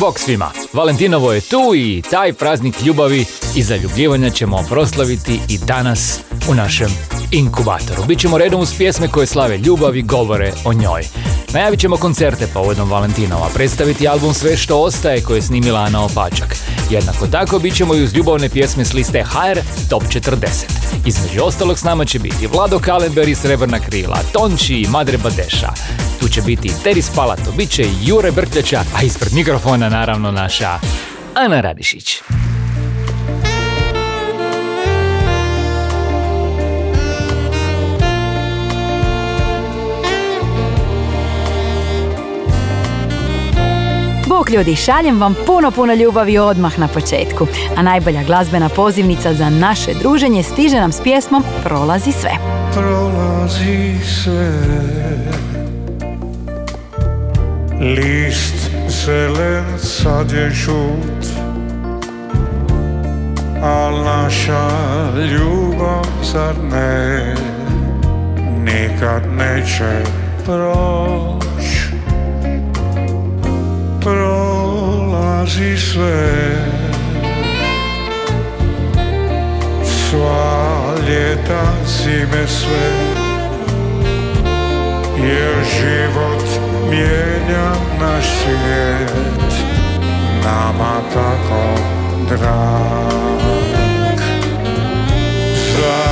Bog svima, Valentinovo je tu i taj praznik ljubavi i zaljubljivanja ćemo proslaviti i danas u našem inkubatoru. Bićemo redom uz pjesme koje slave ljubav i govore o njoj. Najavit ćemo koncerte povodom Valentinova, predstaviti album Sve što ostaje koje je snimila Ana Opačak. Jednako tako bit ćemo i uz ljubavne pjesme s liste HR Top 40. Između ostalog s nama će biti Vlado Kalenber i Srebrna krila, Tonči i Madre Badeša. Tu će biti Teris Palato, bit će i Jure Brkljača, a ispred mikrofona naravno naša Ana Radišić. Bog ljudi, šaljem vam puno, puno ljubavi odmah na početku. A najbolja glazbena pozivnica za naše druženje stiže nam s pjesmom Prolazi sve. Prolazi sve List zelen sad je žut Al naša ljubav zar ne? Nikad neće proć. Prolazi sve. Sva ljeta zime sve Jer život mijenja naš svijet Nama tako drag Za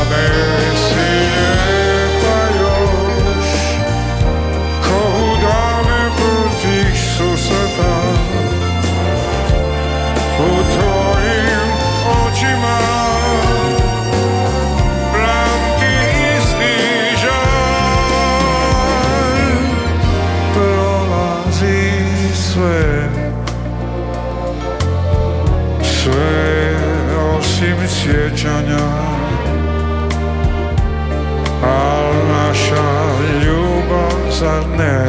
ljubav zar ne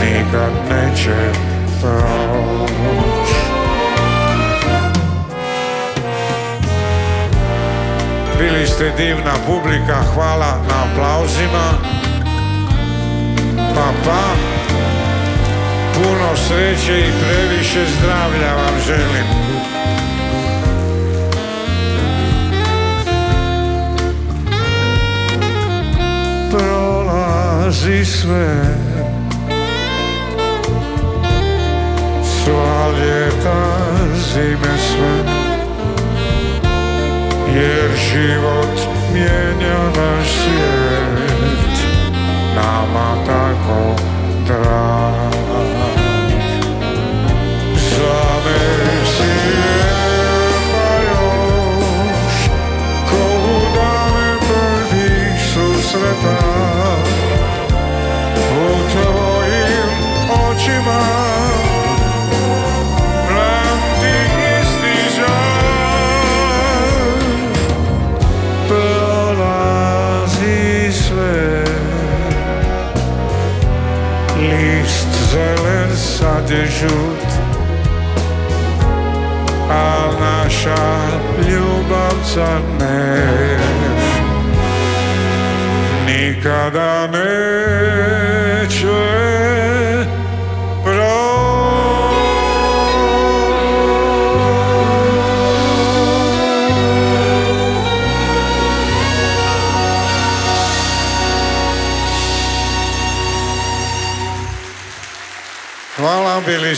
Nikad neće proć Bili ste divna publika, hvala na aplauzima. Pa pa, puno sreće i previše zdravlja vam želim. Prolazi sve. Sva ljeta, zime sve. Jer život mijenja naš svijet. Nama tako drag. Za sad žut. Al naša ljubav zar ne Nikada neće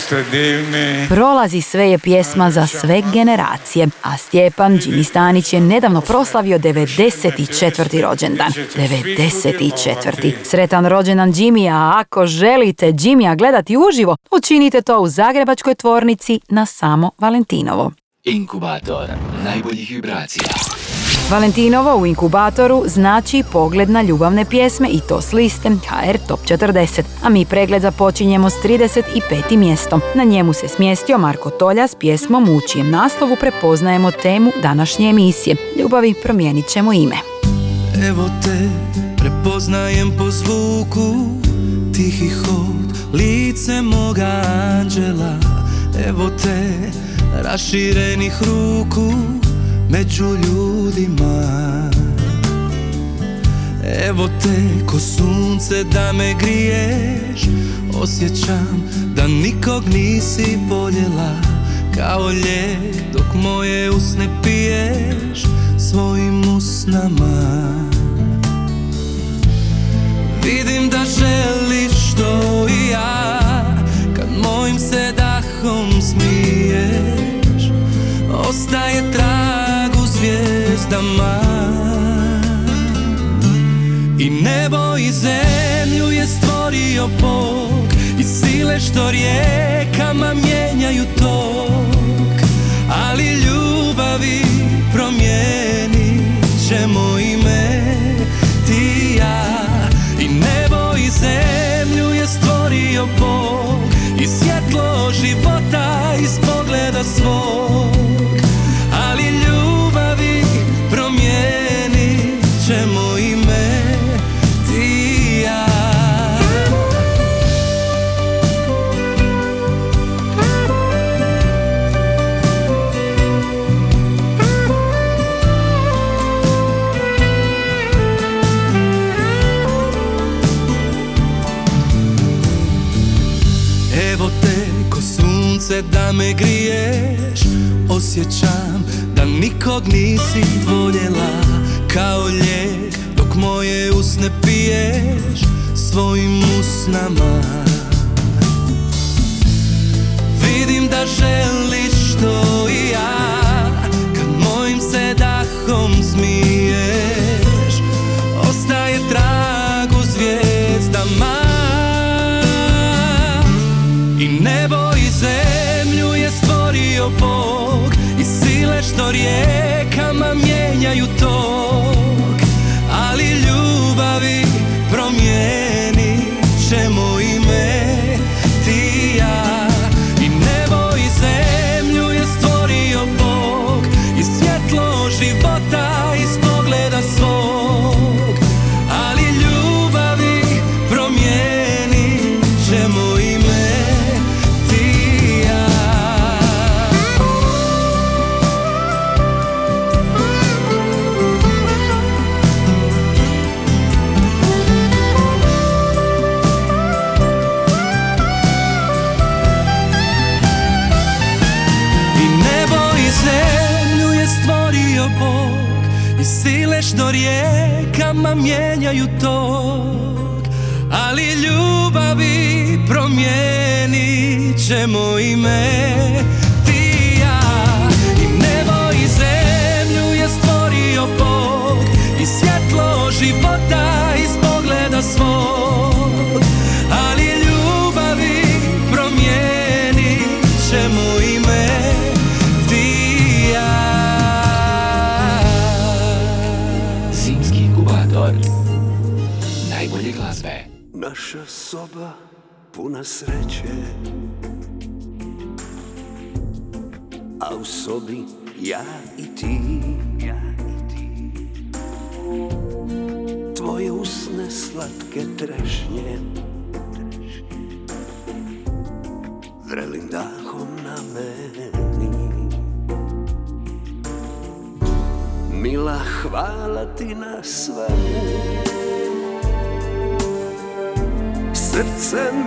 ste divni. Prolazi sve je pjesma za sve generacije, a Stjepan Jimmy Stanić je nedavno proslavio 94. rođendan. 94. Sretan rođendan Jimmy, a ako želite Jimmya gledati uživo, učinite to u Zagrebačkoj tvornici na samo Valentinovo. Inkubator najboljih vibracija. Valentinovo u inkubatoru znači pogled na ljubavne pjesme i to s liste HR Top 40. A mi pregled započinjemo s 35. mjestom. Na njemu se smjestio Marko Tolja s pjesmom u čijem naslovu prepoznajemo temu današnje emisije. Ljubavi promijenit ćemo ime. Evo te, prepoznajem po zvuku Tihi hod, lice moga anđela Evo te, raširenih ruku Među ljudima. Evo te, ko sunce da me griješ Osjećam da nikog nisi voljela Kao lijek dok moje usne piješ Svojim usnama zvijezdama. I nebo i zemlju je stvorio Bog I sile što rijekama mijenjaju Osjećam da nikog nisi voljela Kao lijek dok moje usne piješ Svojim usnama. Vidim da želiš to i ja Kad mojim se dahom smiješ što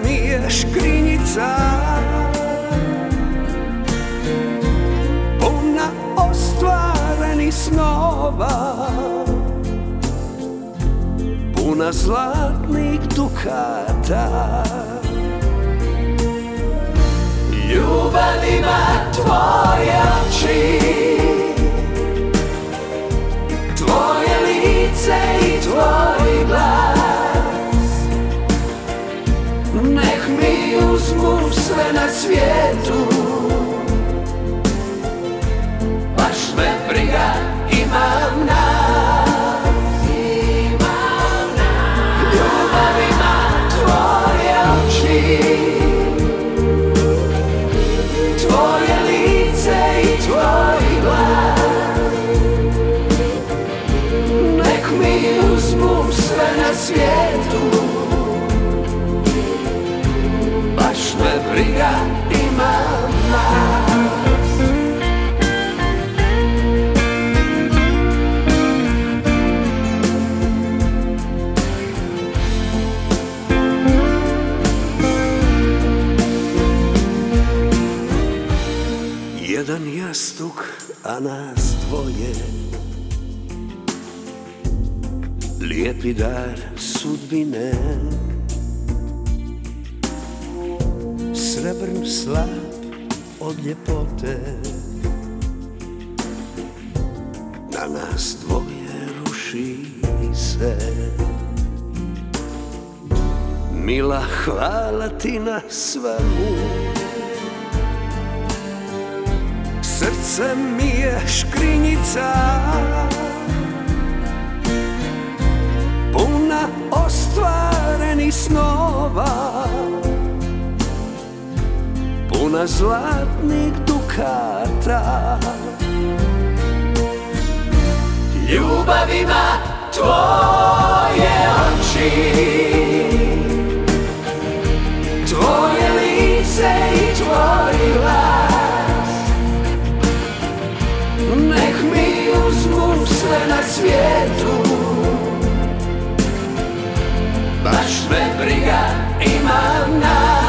mi je škrinjica Puna snova. Puna zlatnih dukata. Ljubav ima tvoje oči. Tvoje lice i tvoj glas Nek mi uzmu sve na svijetu. Baš me briga imam nas. Imam nas. Ljubav ima tvoje oči. Tvoje lice i tvoj glas. Nek mi uzmu sve na svijetu. briga ima nas Jedan jastuk, a nas dvoje. Lijepi dar sudbine. Srebrn slab od ljepote. Na nas dvoje ruši se. Mila, hvala ti na svemu. Srce mi je škrinjica. Puna ostvarenih snova Puna zlatnih dukata Ljubavima tvoje oči. Tvoje lice i tvoj glas. Nek mi uzmu sve na svijetu. Baš me briga imam nas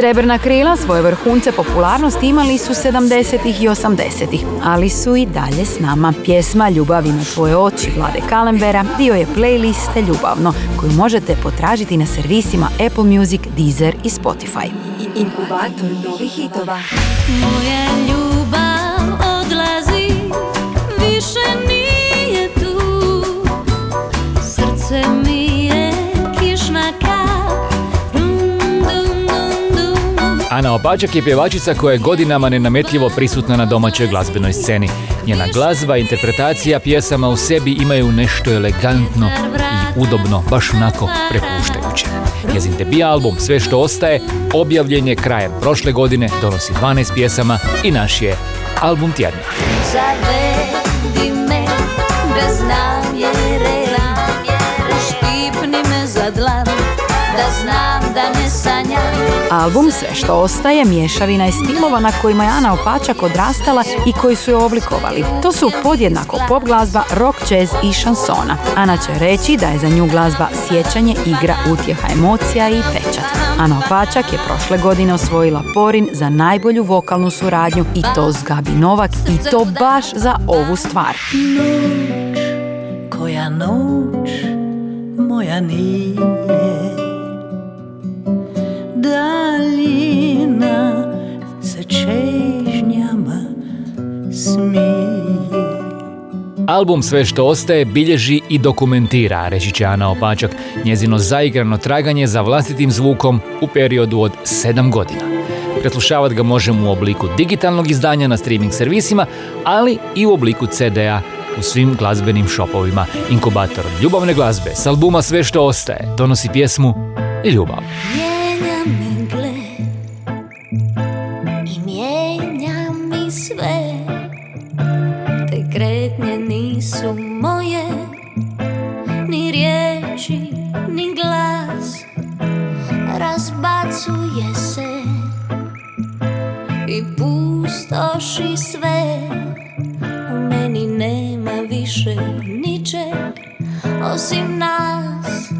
Srebrna krila svoje vrhunce popularnosti imali su 70-ih i 80-ih, ali su i dalje s nama. Pjesma Ljubavi na tvoje oči Vlade Kalembera dio je playliste Ljubavno koju možete potražiti na servisima Apple Music, Deezer i Spotify. Inkubator novih hitova. Moja ljubav odlazi, više nije tu Srce mi Ana Opačak je pjevačica koja je godinama nenametljivo prisutna na domaćoj glazbenoj sceni. Njena glazba interpretacija pjesama u sebi imaju nešto elegantno i udobno, baš onako prepuštajuće. Njezin debi album Sve što ostaje objavljen je krajem prošle godine, donosi 12 pjesama i naš je album tjedna. Zavedi me bez namjere me za dlan Da znam da ne sanjam Album Sve što ostaje mješavina je stilova na kojima je Ana Opačak odrastala i koji su je oblikovali. To su podjednako pop glazba, rock, jazz i šansona. Ana će reći da je za nju glazba sjećanje, igra, utjeha emocija i pečat. Ana Opačak je prošle godine osvojila Porin za najbolju vokalnu suradnju i to s Gabi Novak i to baš za ovu stvar. koja noć moja nije Daljina se čežnjama smije Album Sve što ostaje bilježi i dokumentira, reći će Ana Opačak, njezino zaigrano traganje za vlastitim zvukom u periodu od 7 godina. Preslušavat ga možemo u obliku digitalnog izdanja na streaming servisima, ali i u obliku CD-a u svim glazbenim šopovima. Inkubator ljubavne glazbe s albuma Sve što ostaje donosi pjesmu Ljubav. Mijenja me gle I mijenja mi sve. Te kretnje nisu moje Ni riječi, ni glas. Razbacuje se I pustoši sve. U meni nema više ničeg Osim nas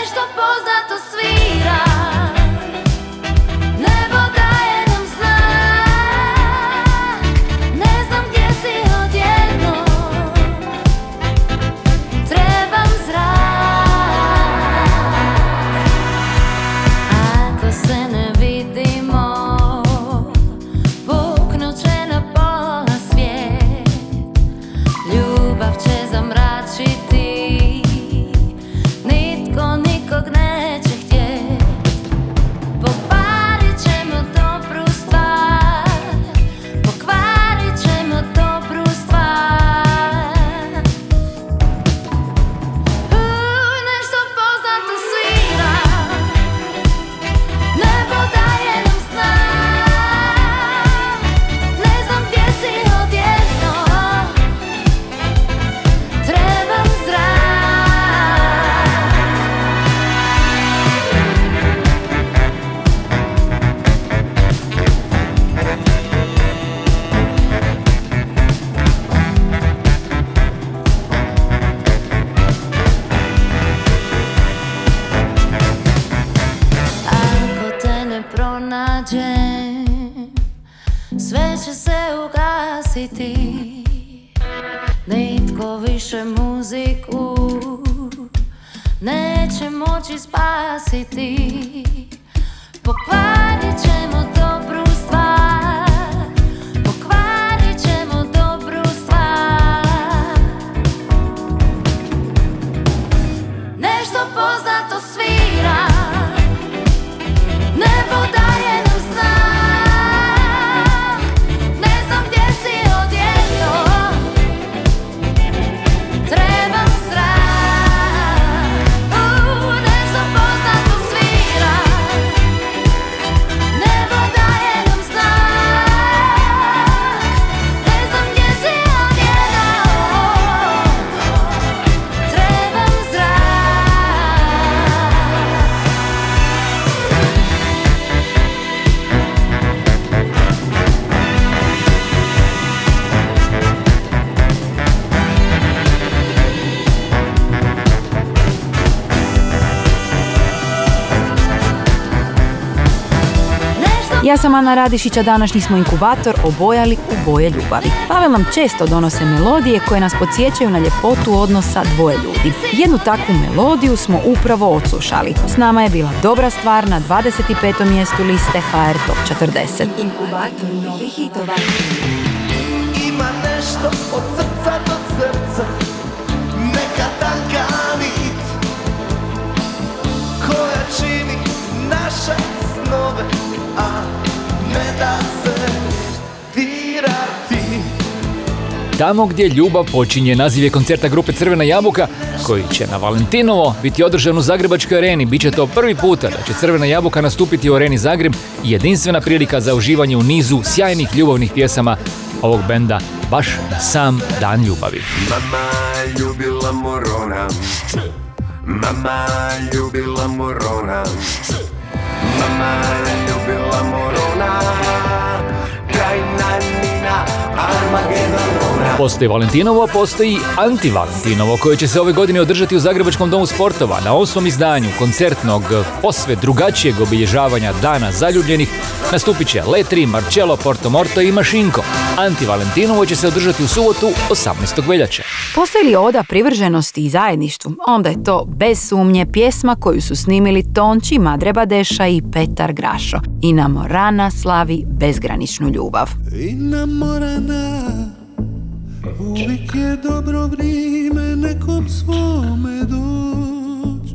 Nešto poznato svira Ja sam Ana Radišić, a današnji smo inkubator obojali u boje ljubavi. Pavel nam često donose melodije koje nas podsjećaju na ljepotu odnosa dvoje ljudi. Jednu takvu melodiju smo upravo odslušali. S nama je bila dobra stvar na 25. mjestu liste HR Top 40. Inkubator novih hitova. Ima nešto od srca do srca Neka tanka nit Koja čini naše snove Tamo gdje ljubav počinje naziv je koncerta grupe Crvena jabuka koji će na Valentinovo biti održan u Zagrebačkoj areni. Biće to prvi puta da će Crvena jabuka nastupiti u areni Zagreb i jedinstvena prilika za uživanje u nizu sjajnih ljubavnih pjesama ovog benda baš na sam dan ljubavi. Mama ljubila morona Mama ljubila morona Mama ljubila morona. Krajna Nina Armagedonona Postoji Valentinovo, a postoji Anti-Valentinovo koje će se ove godine održati u Zagrebačkom domu sportova na osmom izdanju koncertnog posve drugačijeg obilježavanja Dana zaljubljenih nastupit će Letri, Marcello, Porto Morto i Mašinko. Anti-Valentinovo će se održati u subotu 18. veljače. Postoji li oda privrženosti i zajedništvu? Onda je to bez sumnje pjesma koju su snimili Tonči, Madre Badeša i Petar Grašo. I na Morana slavi bezgraničnu ljubav. Inamorana Uvijek je dobro vrijeme nekom svome doć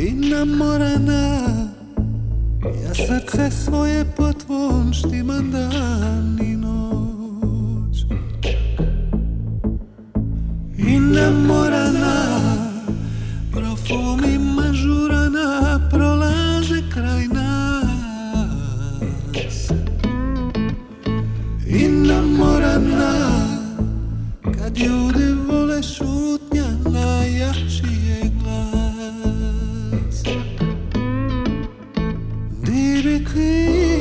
Inamorana Ja srce svoje po tvom štimam dan i noć. Inamorana Profumima žurana Inamorana Kad ljudi vole šutnja najjači je glas Di bi ti,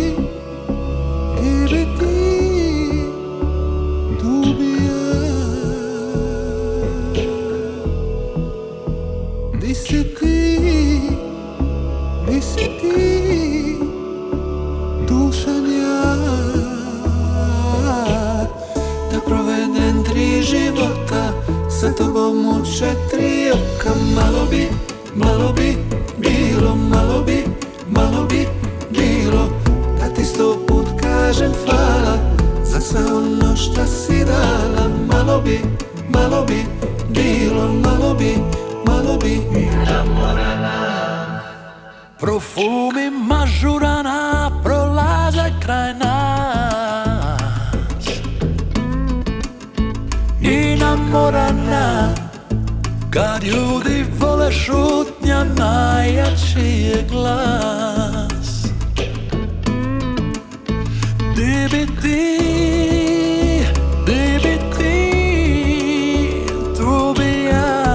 u četiri oka Malo bi, malo bi bilo Malo bi, malo bi bilo. Da ti sto put kažem hvala Za sve ono što si dala. Malo bi, malo bi bilo Malo bi, malo bi Profumi mažurana prolaze kraj nas Kad ljudi vole šutnja najjači je glas. Di bi ti, di bi ti, tu bi ja?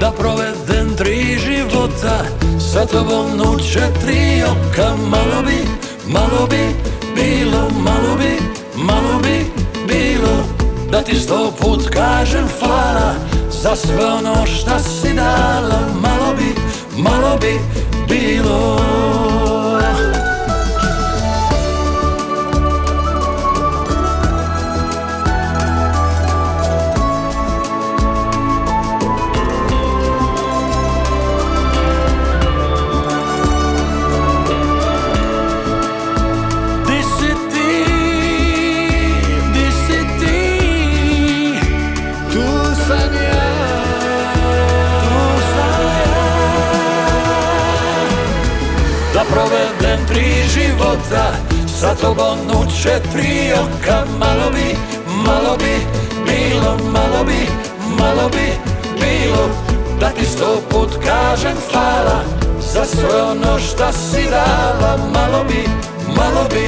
Da provedem tri života Sa tobom u četiri oka. Malo bi, malo bi bilo Malo bi, malo bi bilo Da ti sto put kažem hvala Za sve ono šta si dala. Malo bi, malo bi bilo života sa tobom u četiri oka Malo bi, malo bi bilo, malo bi, malo bi bilo Da ti sto put kažem hvala za sve ono šta si dala. Malo bi, malo bi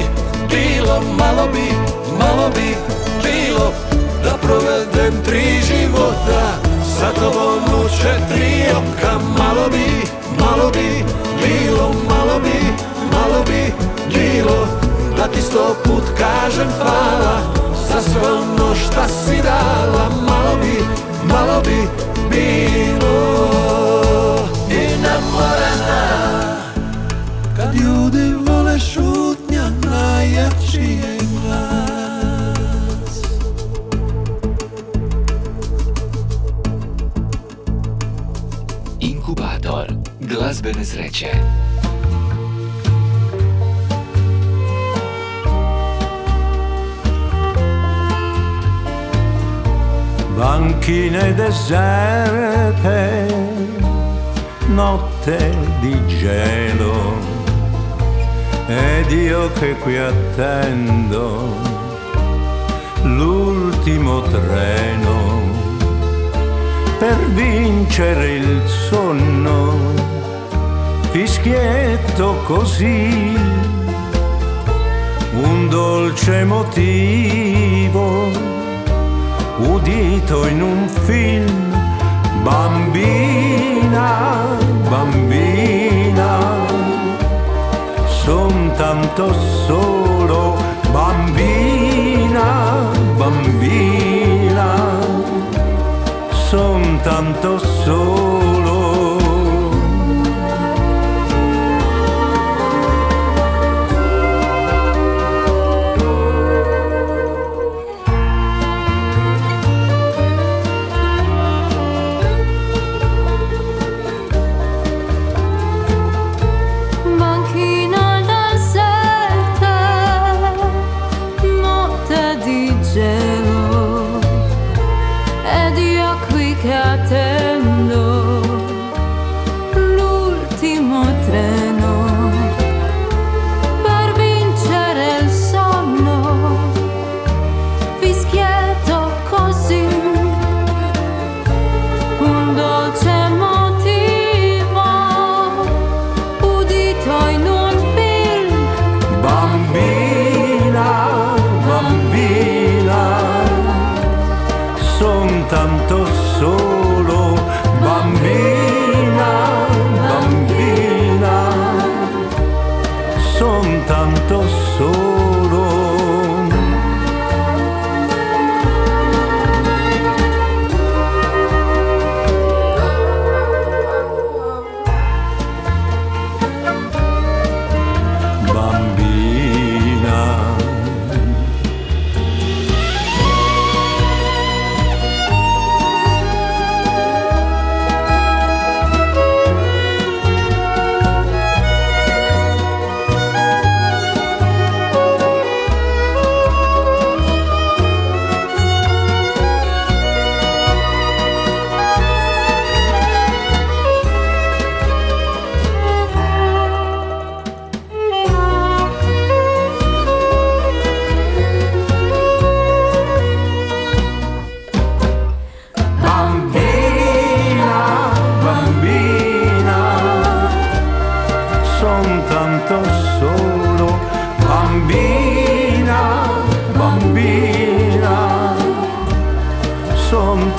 bilo, malo bi, malo bi bilo Da provedem tri života. Sa tobom u četiri oka Malo bi, malo bi bilo, malo bi, malo bi bilo Da ti sto put kažem hvala Za sve ono šta si dala. Malo bi, malo bi bilo. I namorana Kad ljudi vole šutnja Najjači je glas. Inkubator glazbene sreće. Banchine deserte, notte di gelo, ed io che qui attendo l'ultimo treno per vincere il sonno, fischietto così, un dolce motivo udito in un film, bambina, bambina, son tanto solo, bambina, bambina, son tanto solo.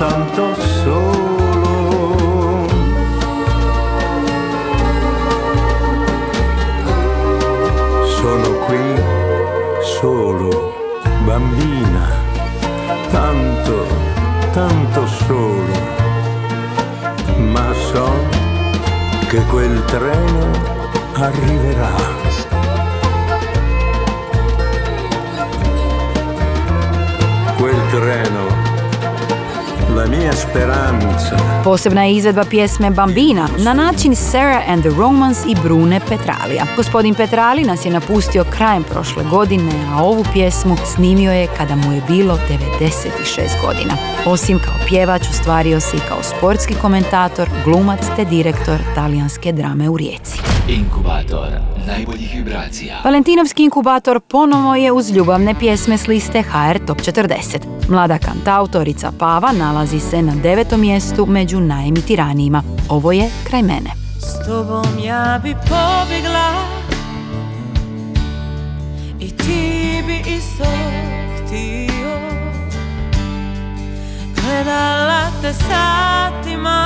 Tanto solo. Sono qui solo, bambina, tanto, tanto solo, ma so che quel treno arriverà. Quel treno, la mia speranza. Posebna je izvedba pjesme Bambina na način Sarah and the Romans i Brune Petralija. Gospodin Petrali nas je napustio krajem prošle godine, a ovu pjesmu snimio je kada mu je bilo 96 godina. Osim kao pjevač, ostvario se i kao sportski komentator, glumac te direktor talijanske drame u Rijeci. Inkubator najboljih vibracija. Valentinovski inkubator ponovo je uz ljubavne pjesme s liste HR Top 40. Mlada kantautorica Pava nalazi se na devetom mjestu među najemitiranijima. Ovo je Kraj mene. S tobom ja bi pobjegla I ti bi isto htio Gledala te satima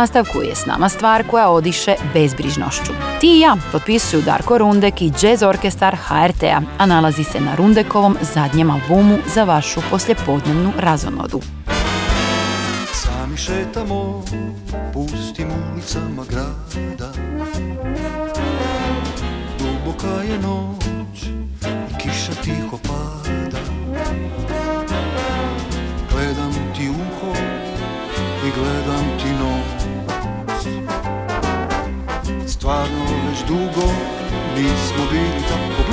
nastavku je s nama stvar koja odiše bezbrižnošću. Ti i ja potpisuju Darko Rundek i Jazz Orkestar HRT-a, a nalazi se na Rundekovom zadnjem albumu za vašu poslijepodnevnu razonodu. Sami šetamo pustim ulicama grada Duboka je noć i kiša tiho dugo nismo bili tako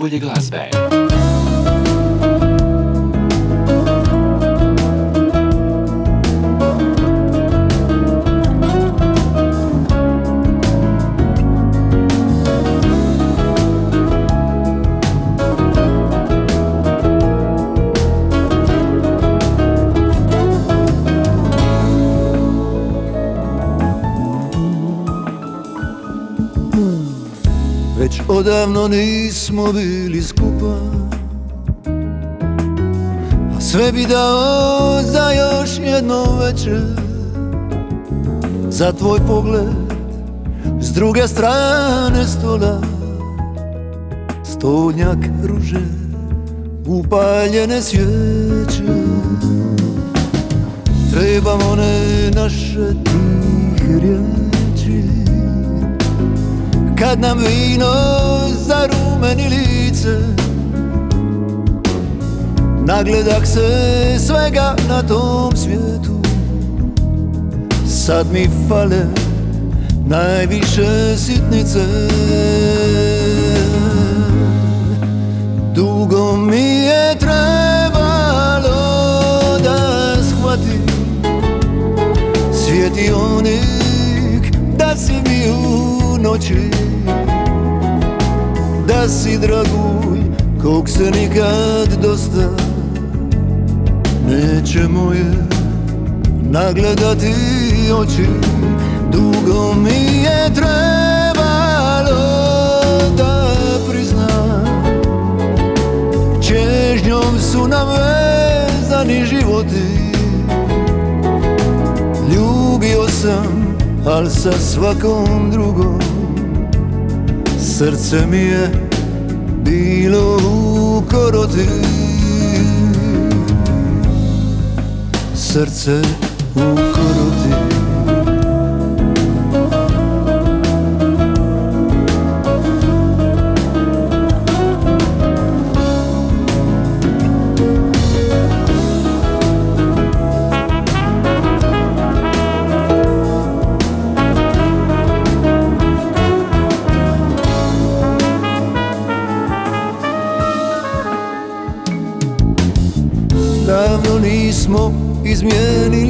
najbolje glazbe. Odavno nismo bili skupa A sve bi dao za još jedno večer. Za tvoj pogled s druge strane stola Stolnjak ruže, upaljene svijeće. Trebam one naše tihe riječi kad nam vino zarumeni lice Nagledak se svega na tom svijetu. Sad mi fale najviše sitnice. Dugo mi je trebalo da shvatim Svjetionik da si mi u noći Si dragulj kog se nikad dosta Neće moje nagledati oči. Dugo mi je trebalo da priznam Čežnjom su nam vezani životi. Ljubio sam al sa svakom drugom Srce mi je bilo u koroti. Srce u koroti nismo izmijenili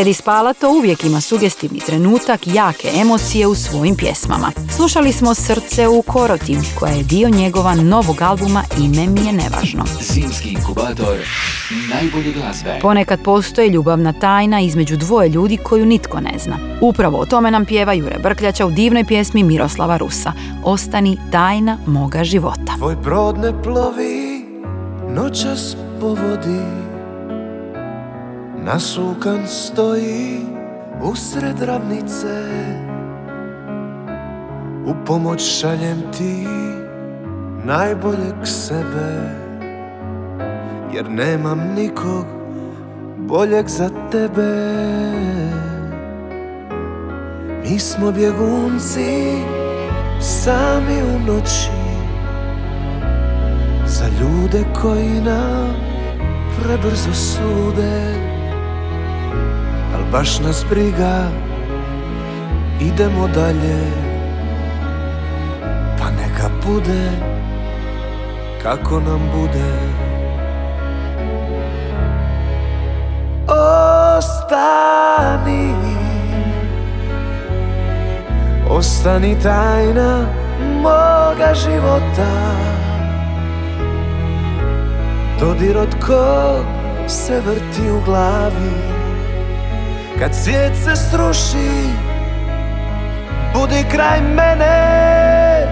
Teddy Spalato uvijek ima sugestivni trenutak jake emocije u svojim pjesmama. Slušali smo Srce u koroti, koja je dio njegova novog albuma Ime mi je nevažno. Zimski inkubator najbolje glazbe. Ponekad postoji ljubavna tajna između dvoje ljudi koju nitko ne zna. Upravo o tome nam pjeva Jure Brkljača u divnoj pjesmi Miroslava Rusa. Ostani tajna moga života. Tvoj brod ne plovi noćas po vodi Nasukan stoji usred ravnice. U pomoć šaljem ti najboljeg sebe. Jer nemam nikog boljeg za tebe. Mi smo bjegunci sami u noći. Za ljude koji nam prebrzo sude baš nas briga. Idemo dalje. Pa neka bude Kako nam bude. Ostani. Ostani tajna moga života. Dodir od kog se vrti u glavi Kad svijet se sruši Budi kraj mene.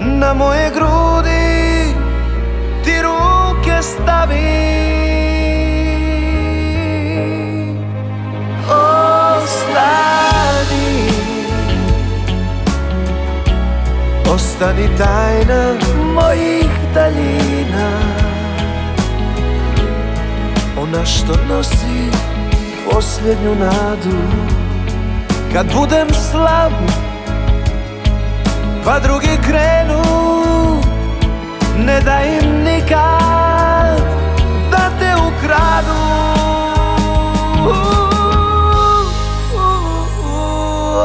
Na moje grudi Ti ruke stavi. Ostani Ostani tajna mojih daljina. Ona što nosi posljednju nadu Kad budem slab Pa drugi krenu Ne da im nikad Da te ukradu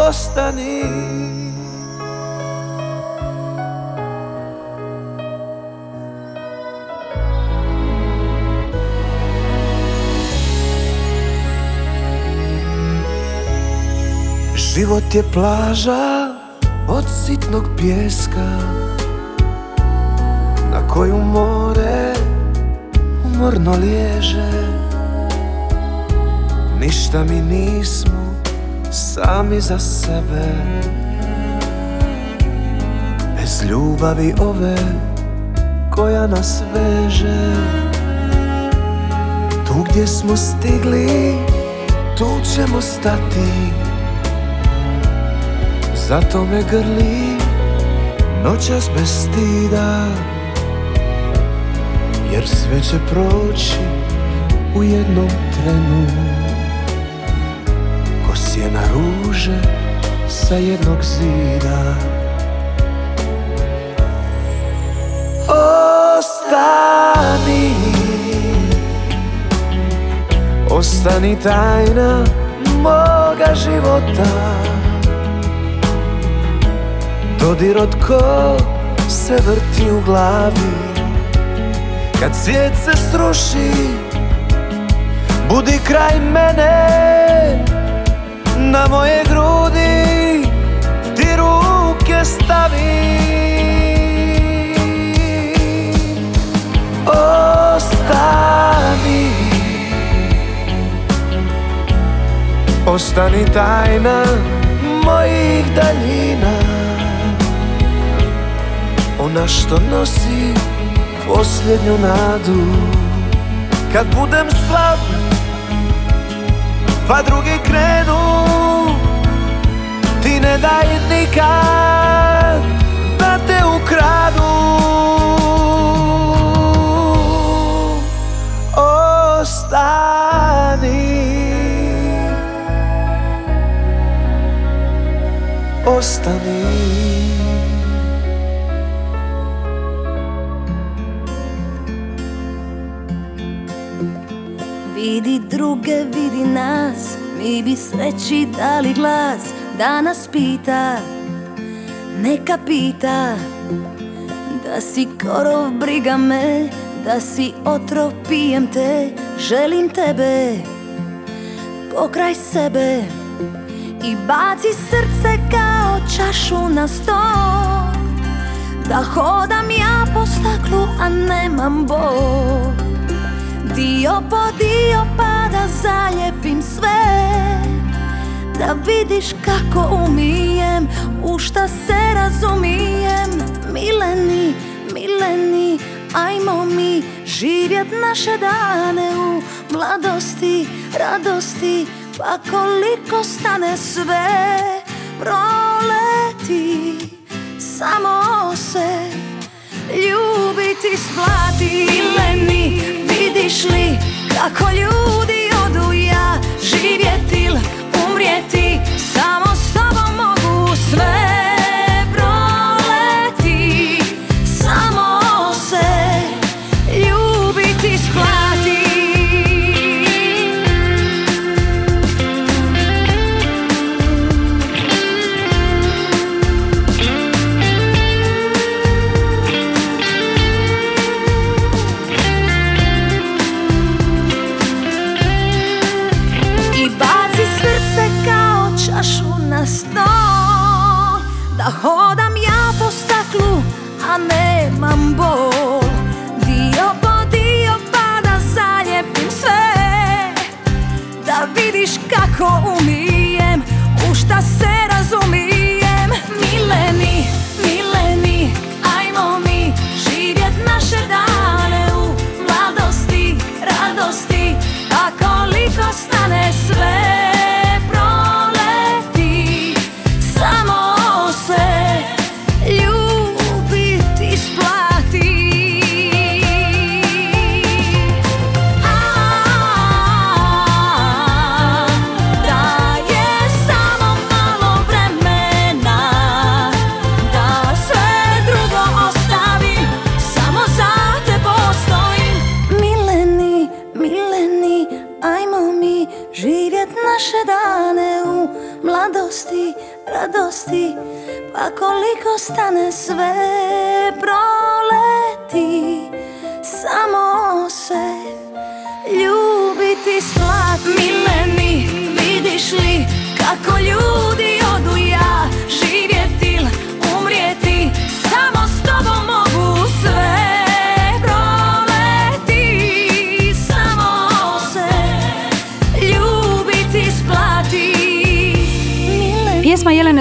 Ostani Život je plaža od sitnog pjeska Na koju more umorno liježe. Ništa mi nismo sami za sebe. Bez ljubavi ove koja nas veže. Tu gdje smo stigli, tu ćemo stati zato me grli noćas bez stida. Jer sve će proći u jednom trenu. Ko sjena ruže sa jednog zida. Ostani. Ostani tajna moga života Dodir od kog se vrti u glavi? Kad svijet se sruši Budi kraj mene. Na moje grudi Ti ruke stavi. Ostani. Ostani tajna mojih daljina ona što nosi posljednju nadu. Kad budem slab Pa drugi krenu Ti ne daj nikad Da te ukradu. Ostani. Ostani druge, vidi nas Mi bi sreći dali glas Da nas pita. Neka pita Da si korov, briga me Da si otrov, pijem te Želim tebe. Pokraj sebe I baci srce kao čašu na stol Da hodam ja po staklu, a nemam bol Dio po dio pa da zalijepim sve. Da vidiš kako umijem, u šta se razumijem. Mileni, mileni, ajmo mi živjet naše dane u mladosti, radosti. Pa koliko stane sve proleti Samo se. Ljubiti splati Mileni, li kako kako ljudi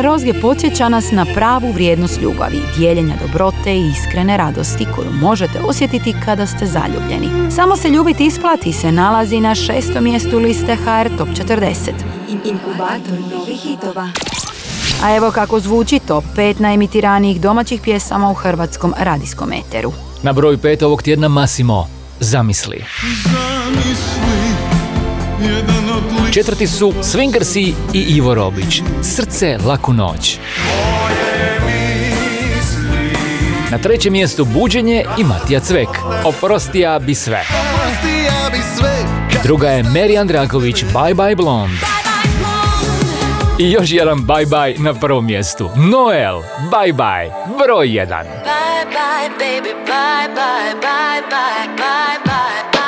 Rozge podsjeća nas na pravu vrijednost ljubavi, dijeljenja dobrote i iskrene radosti koju možete osjetiti kada ste zaljubljeni. Samo se ljubiti isplati se nalazi na šestom mjestu liste HR Top 40. Inkubator novih hitova. A evo kako zvuči top 5 najemitiranijih domaćih pjesama u hrvatskom radijskom eteru. Na broju pet ovog tjedna Massimo, Zamisli. Četvrti su Swingersi i Ivo Robić, Srce, laku noć. Na trećem mjestu Buđenje i Matija Cvek, Oprostija bi sve. Druga je Meri Andraković, Bye Bye Blonde. I još jedan Bye Bye na prvom mjestu, Noel, Bye Bye, broj jedan. Bye bye baby, bye bye, bye bye, bye bye, bye bye,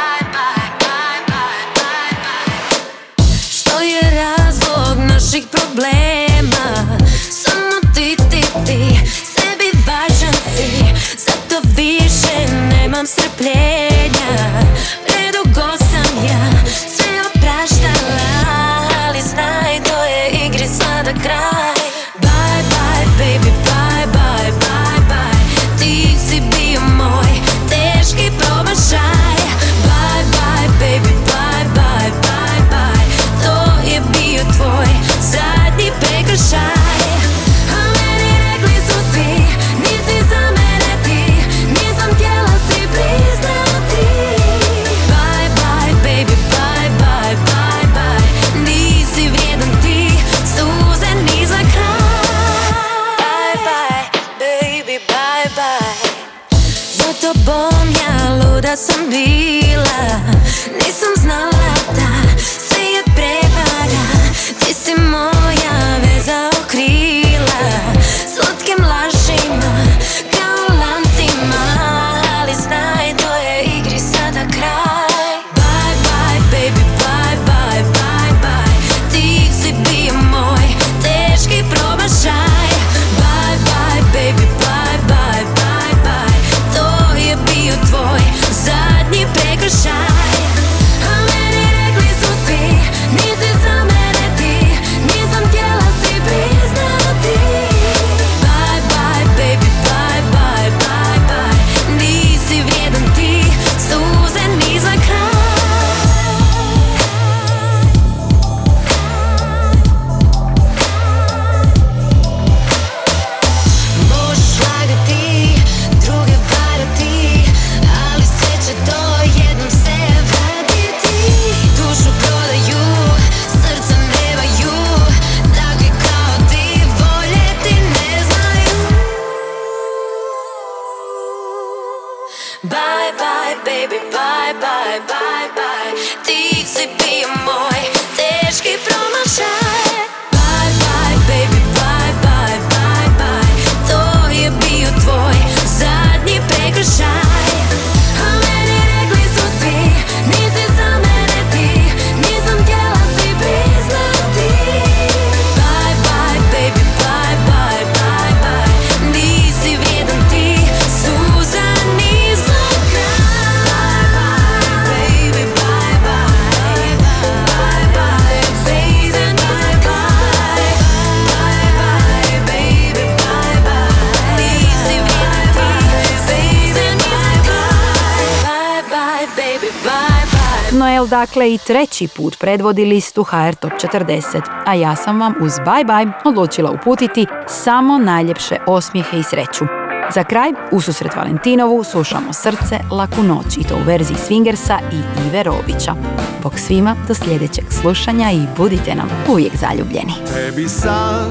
je razlog naših problema. Samo ti, ti, ti Sebi važan si. Zato više nemam strpljenja dakle i treći put predvodi listu HR Top 40, a ja sam vam uz Bye Bye odlučila uputiti samo najljepše osmijehe i sreću. Za kraj, ususret Valentinovu, slušamo Srce, laku noć i to u verziji Swingersa i Ive Robića. Bog svima do sljedećeg slušanja i budite nam uvijek zaljubljeni. Tebi sam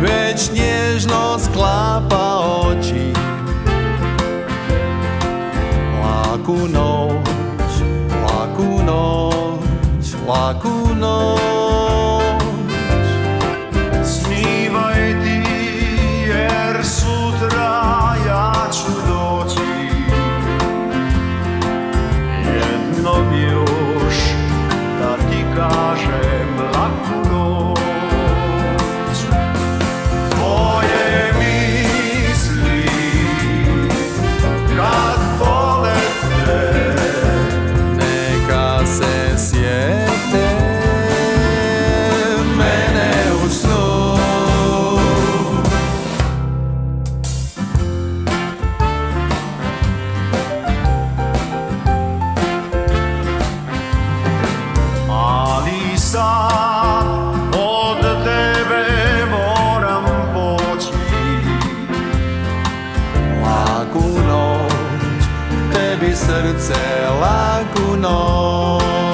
već nježno sklapa oči Laku noć, noć, laku noć laku noć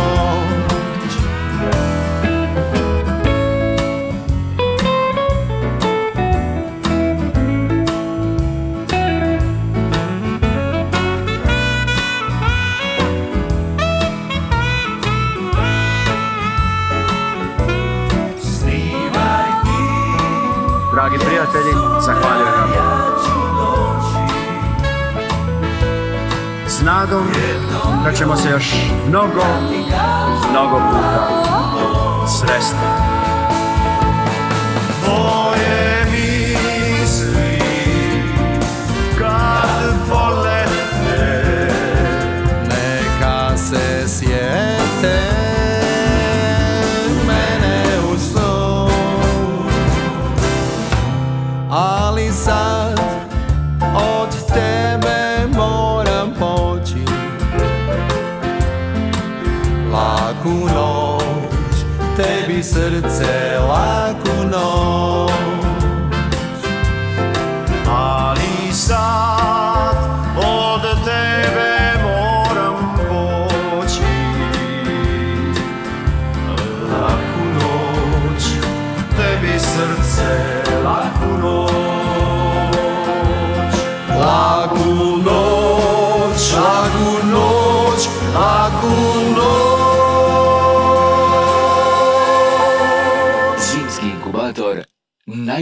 Dragi prijatelji, zahvaljujem vam. S nadom da ćemo se još mnogo, mnogo puta sresti. Tebi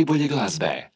najbolje glazbe.